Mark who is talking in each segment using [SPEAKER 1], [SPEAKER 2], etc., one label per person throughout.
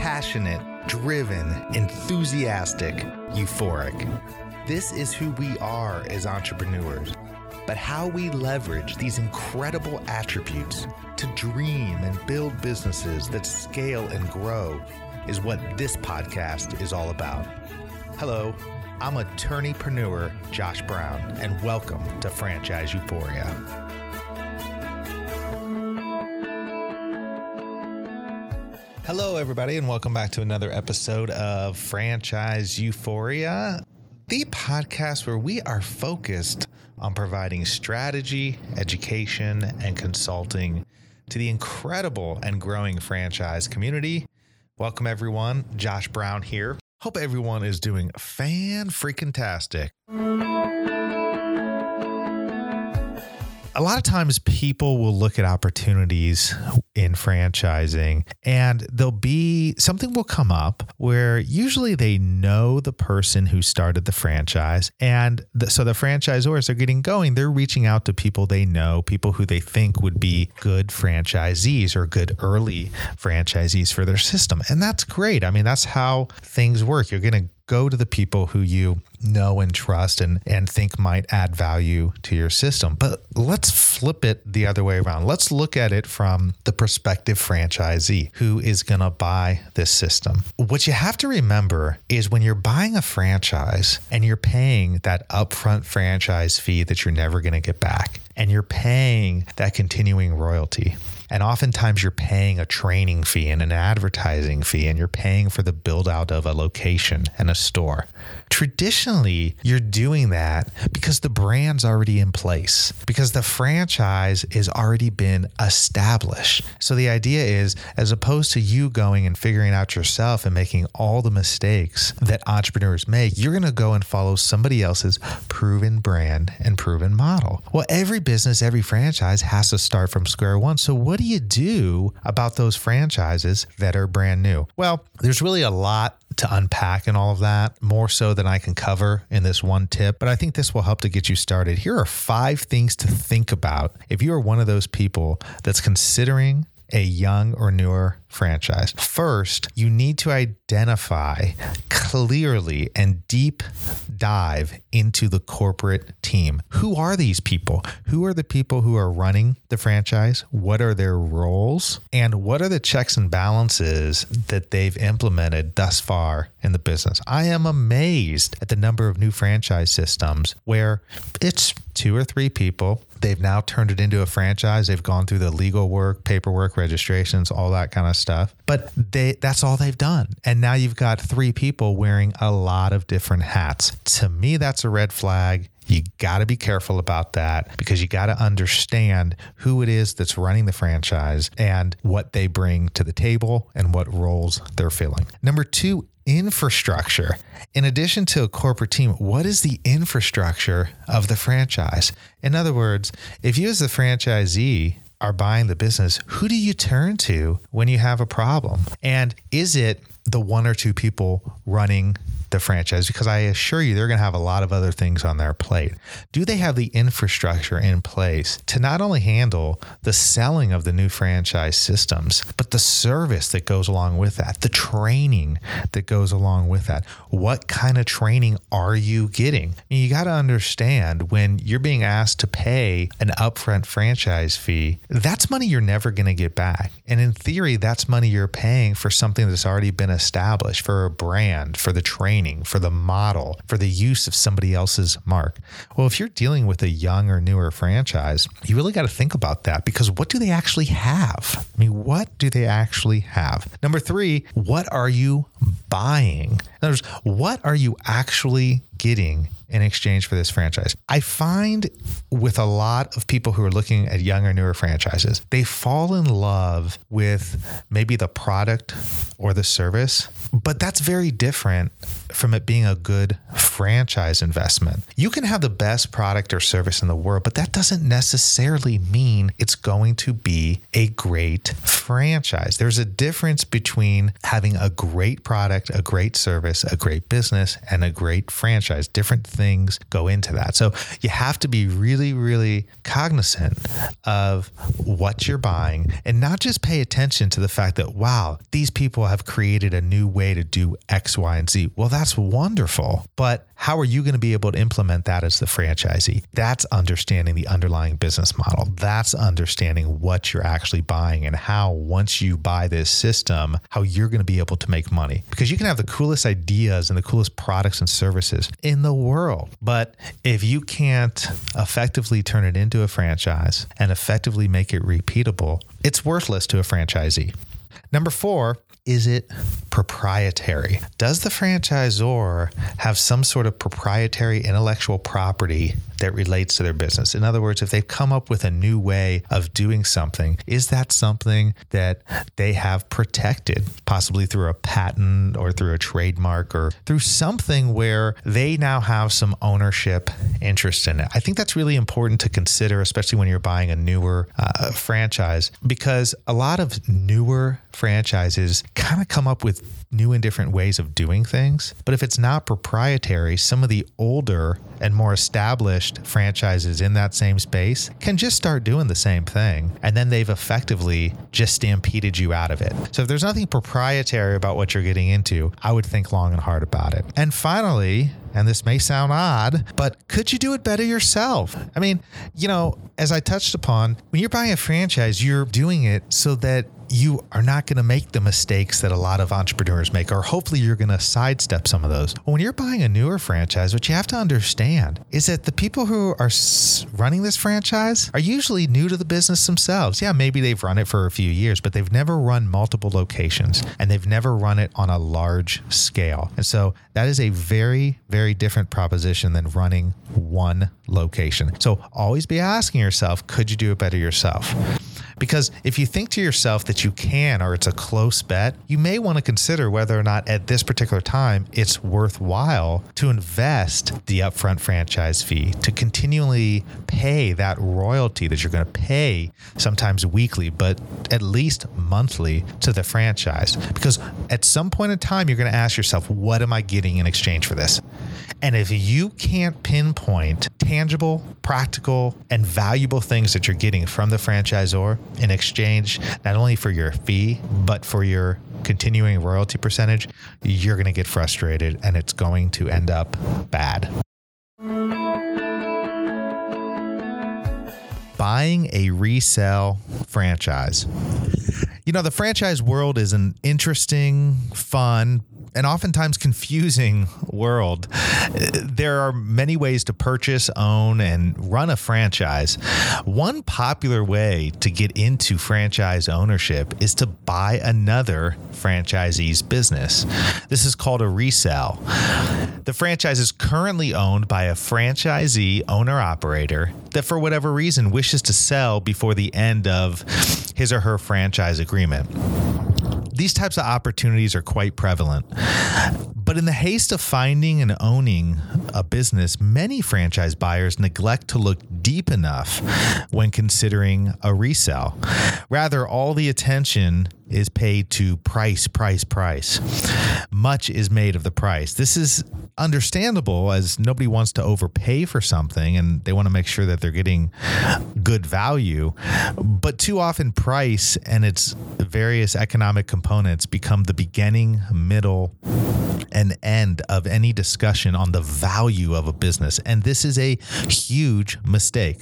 [SPEAKER 1] Passionate, driven, enthusiastic, euphoric. This is who we are as entrepreneurs. But how we leverage these incredible attributes to dream and build businesses that scale and grow is what this podcast is all about. Hello, I'm attorneypreneur Josh Brown, and welcome to Franchise Euphoria. Hello, everybody, and welcome back to another episode of Franchise Euphoria, the podcast where we are focused on providing strategy, education, and consulting to the incredible and growing franchise community. Welcome, everyone. Josh Brown here. Hope everyone is doing fan freaking tastic. A lot of times people will look at opportunities in franchising and there'll be something will come up where usually they know the person who started the franchise and the, so the franchisors are getting going. They're reaching out to people they know people who they think would be good franchisees or good early franchisees for their system. And that's great. I mean that's how things work. You're going to go to the people who you know and trust and and think might add value to your system. But let's flip it the other way around. Let's look at it from the prospective franchisee who is going to buy this system. What you have to remember is when you're buying a franchise and you're paying that upfront franchise fee that you're never going to get back and you're paying that continuing royalty and oftentimes you're paying a training fee and an advertising fee, and you're paying for the build out of a location and a store. Traditionally, you're doing that because the brand's already in place, because the franchise has already been established. So the idea is, as opposed to you going and figuring out yourself and making all the mistakes that entrepreneurs make, you're going to go and follow somebody else's proven brand and proven model. Well, every business, every franchise has to start from square one. So, what do you do about those franchises that are brand new? Well, there's really a lot to unpack and all of that, more so than I can cover in this one tip. But I think this will help to get you started. Here are five things to think about if you are one of those people that's considering a young or newer franchise. First, you need to identify clearly and deep dive into the corporate team. Who are these people? Who are the people who are running the franchise? What are their roles? And what are the checks and balances that they've implemented thus far in the business? I am amazed at the number of new franchise systems where it's two or three people. They've now turned it into a franchise. They've gone through the legal work, paperwork, registrations, all that kind of stuff. But they that's all they've done. And now you've got three people wearing a lot of different hats. To me, that's a red flag. You got to be careful about that because you got to understand who it is that's running the franchise and what they bring to the table and what roles they're filling. Number two, infrastructure. In addition to a corporate team, what is the infrastructure of the franchise? In other words, if you as the franchisee are buying the business, who do you turn to when you have a problem? And is it the one or two people running the franchise because I assure you they're going to have a lot of other things on their plate. Do they have the infrastructure in place to not only handle the selling of the new franchise systems, but the service that goes along with that, the training that goes along with that? What kind of training are you getting? you got to understand when you're being asked to pay an upfront franchise fee, that's money you're never going to get back. And in theory, that's money you're paying for something that's already been established, for a brand, for the training, for the model, for the use of somebody else's mark. Well, if you're dealing with a young or newer franchise, you really got to think about that because what do they actually have? I mean, what do they actually have? Number three, what are you buying? In other words, what are you actually getting in exchange for this franchise. I find with a lot of people who are looking at younger, newer franchises, they fall in love with maybe the product or the service, but that's very different from it being a good franchise investment. You can have the best product or service in the world, but that doesn't necessarily mean it's going to be a great franchise. There's a difference between having a great product, a great service, a great business, and a great franchise. Different things go into that. So you have to be really, really cognizant of what you're buying and not just pay attention to the fact that, wow, these people have created a new way to do X, Y, and Z. Well, that's wonderful. But how are you going to be able to implement that as the franchisee? That's understanding the underlying business model. That's understanding what you're actually buying and how, once you buy this system, how you're going to be able to make money. Because you can have the coolest ideas and the coolest products and services in the world. But if you can't effectively turn it into a franchise and effectively make it repeatable, it's worthless to a franchisee. Number four, is it proprietary? Does the franchisor have some sort of proprietary intellectual property that relates to their business? In other words, if they've come up with a new way of doing something, is that something that they have protected, possibly through a patent or through a trademark or through something where they now have some ownership interest in it? I think that's really important to consider, especially when you're buying a newer uh, franchise, because a lot of newer franchises kind of come up with new and different ways of doing things. But if it's not proprietary, some of the older and more established franchises in that same space can just start doing the same thing. And then they've effectively just stampeded you out of it. So if there's nothing proprietary about what you're getting into, I would think long and hard about it. And finally, and this may sound odd, but could you do it better yourself? I mean, you know, as I touched upon, when you're buying a franchise, you're doing it so that you are not going to make the mistakes that a lot of entrepreneurs make, or hopefully you're going to sidestep some of those. When you're buying a newer franchise, what you have to understand is that the people who are running this franchise are usually new to the business themselves. Yeah, maybe they've run it for a few years, but they've never run multiple locations and they've never run it on a large scale. And so that is a very, very different proposition than running one location. So always be asking yourself, could you do it better yourself? Because if you think to yourself that you can or it's a close bet, you may want to consider whether or not at this particular time it's worthwhile to invest the upfront franchise fee to continually pay that royalty that you're going to pay sometimes weekly, but at least monthly to the franchise. Because at some point in time, you're going to ask yourself, what am I getting in exchange for this? And if you can't pinpoint tangible, practical, and valuable things that you're getting from the franchisor, in exchange, not only for your fee, but for your continuing royalty percentage, you're going to get frustrated and it's going to end up bad. Buying a resale franchise. You know, the franchise world is an interesting, fun, and oftentimes confusing world. There are many ways to purchase, own, and run a franchise. One popular way to get into franchise ownership is to buy another franchisee's business. This is called a resale. The franchise is currently owned by a franchisee owner operator that, for whatever reason, wishes to sell before the end of his or her franchise agreement. These types of opportunities are quite prevalent. But in the haste of finding and owning a business, many franchise buyers neglect to look deep enough when considering a resale. Rather, all the attention is paid to price, price, price. Much is made of the price. This is understandable as nobody wants to overpay for something and they want to make sure that they're getting good value. But too often, price and its various economic components become the beginning, middle, and end of any discussion on the value of a business. And this is a huge mistake.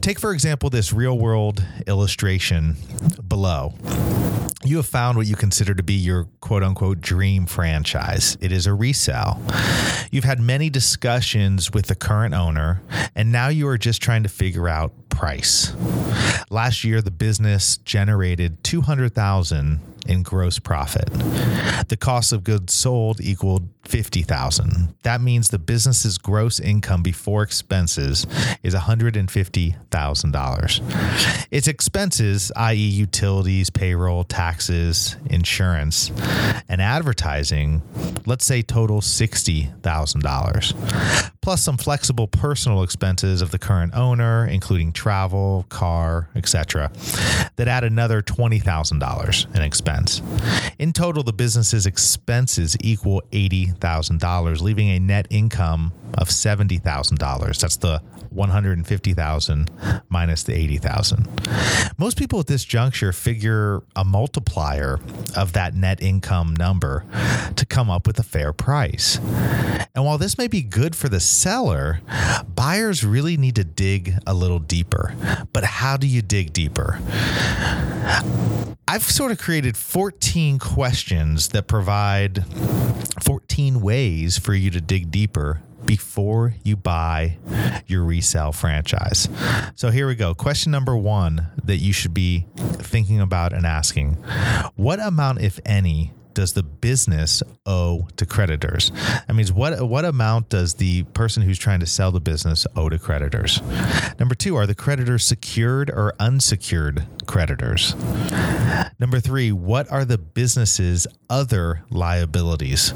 [SPEAKER 1] Take, for example, this real world illustration below. You have found what you consider to be your quote unquote dream franchise. It is a resale. You've had many discussions with the current owner, and now you are just trying to figure out price. Last year, the business generated 200,000 in gross profit. The cost of goods sold equaled 50,000. That means the business's gross income before expenses is $150,000. Its expenses, i.e. utilities, payroll, taxes, insurance, and advertising, let's say total $60,000. Plus some flexible personal expenses of the current owner, including travel, car, etc., that add another $20,000 in expense. In total, the business's expenses equal $80,000, leaving a net income of $70,000. That's the 150,000 minus the 80,000. Most people at this juncture figure a multiplier of that net income number to come up with a fair price. And while this may be good for the seller, buyers really need to dig a little deeper. But how do you dig deeper? I've sort of created 14 questions that provide 14 ways for you to dig deeper before you buy your resale franchise. So here we go. Question number one that you should be thinking about and asking What amount, if any, does the business owe to creditors? That means what what amount does the person who's trying to sell the business owe to creditors? Number two, are the creditors secured or unsecured creditors? Number three, what are the business's other liabilities?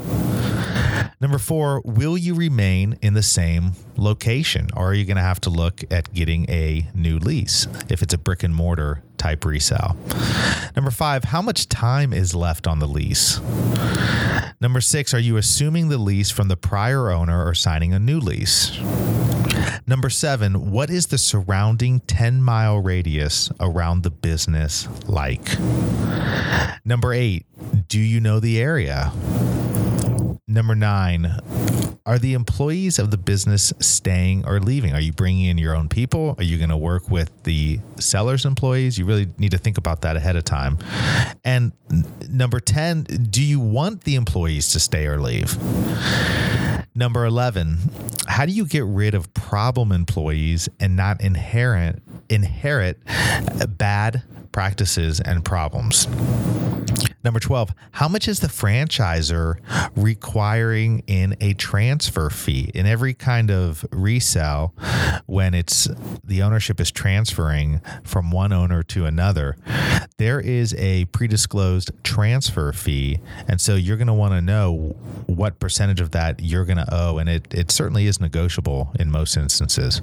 [SPEAKER 1] Number four, will you remain in the same location or are you going to have to look at getting a new lease if it's a brick and mortar type resale? Number five, how much time is left on the lease? Number six, are you assuming the lease from the prior owner or signing a new lease? Number seven, what is the surrounding 10 mile radius around the business like? Number eight, do you know the area? Number nine, are the employees of the business staying or leaving? Are you bringing in your own people? Are you going to work with the seller's employees? You really need to think about that ahead of time. And number 10, do you want the employees to stay or leave? Number 11, how do you get rid of problem employees and not inherit inherit bad practices and problems? Number 12, how much is the franchisor requiring in a transfer fee? In every kind of resale, when it's the ownership is transferring from one owner to another, there is a pre-disclosed transfer fee. And so you're going to want to know what percentage of that you're going to owe. And it, it certainly is negotiable in most instances.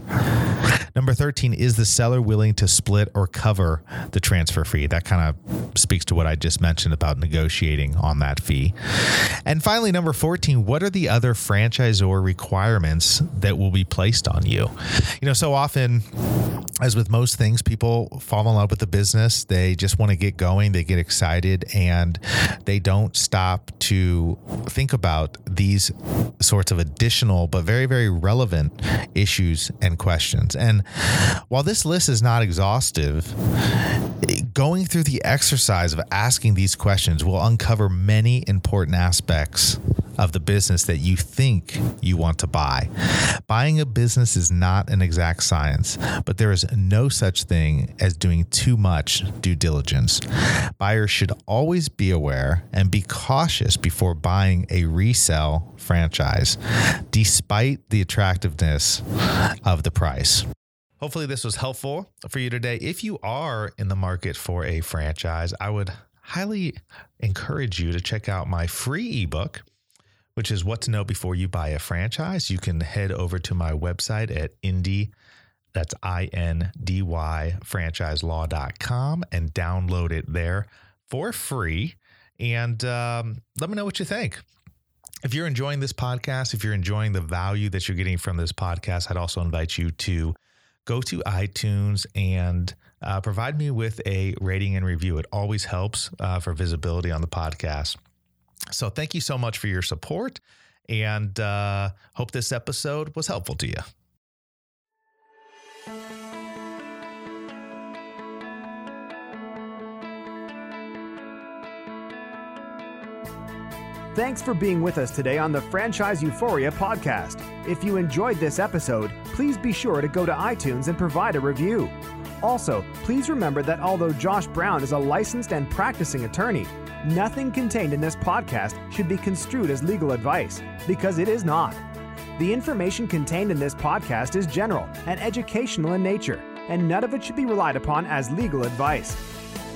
[SPEAKER 1] Number 13, is the seller willing to split or cover the transfer fee? That kind of speaks to what I just mentioned about negotiating on that fee. And finally, number 14, what are the other franchisor requirements that will be placed on you? You know, so often, as with most things, people fall in love with the business. They just want to get going, they get excited, and they don't stop to think about these sorts of additional but very, very relevant issues and questions. And while this list is not exhaustive, going through the exercise of asking these questions will uncover many important aspects of the business that you think you want to buy. Buying a business is not an exact science, but there is no such thing as doing too much due diligence. Buyers should always be aware and be cautious before buying a resale franchise, despite the attractiveness of the price. Hopefully, this was helpful for you today. If you are in the market for a franchise, I would highly encourage you to check out my free ebook, which is What to Know Before You Buy a Franchise. You can head over to my website at Indy, that's I N D Y franchiselaw.com and download it there for free. And um, let me know what you think. If you're enjoying this podcast, if you're enjoying the value that you're getting from this podcast, I'd also invite you to go to iTunes and uh, provide me with a rating and review. It always helps uh, for visibility on the podcast. So thank you so much for your support and uh, hope this episode was helpful to you.
[SPEAKER 2] Thanks for being with us today on the Franchise Euphoria podcast. If you enjoyed this episode, please be sure to go to iTunes and provide a review. Also, please remember that although Josh Brown is a licensed and practicing attorney, Nothing contained in this podcast should be construed as legal advice, because it is not. The information contained in this podcast is general and educational in nature, and none of it should be relied upon as legal advice.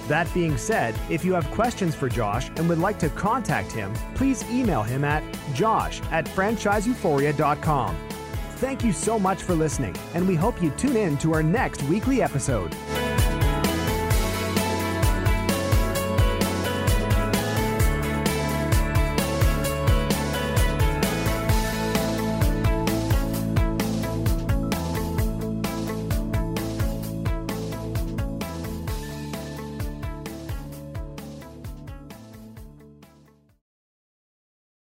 [SPEAKER 2] That being said, if you have questions for Josh and would like to contact him, please email him at josh at franchiseeuphoria.com. Thank you so much for listening, and we hope you tune in to our next weekly episode.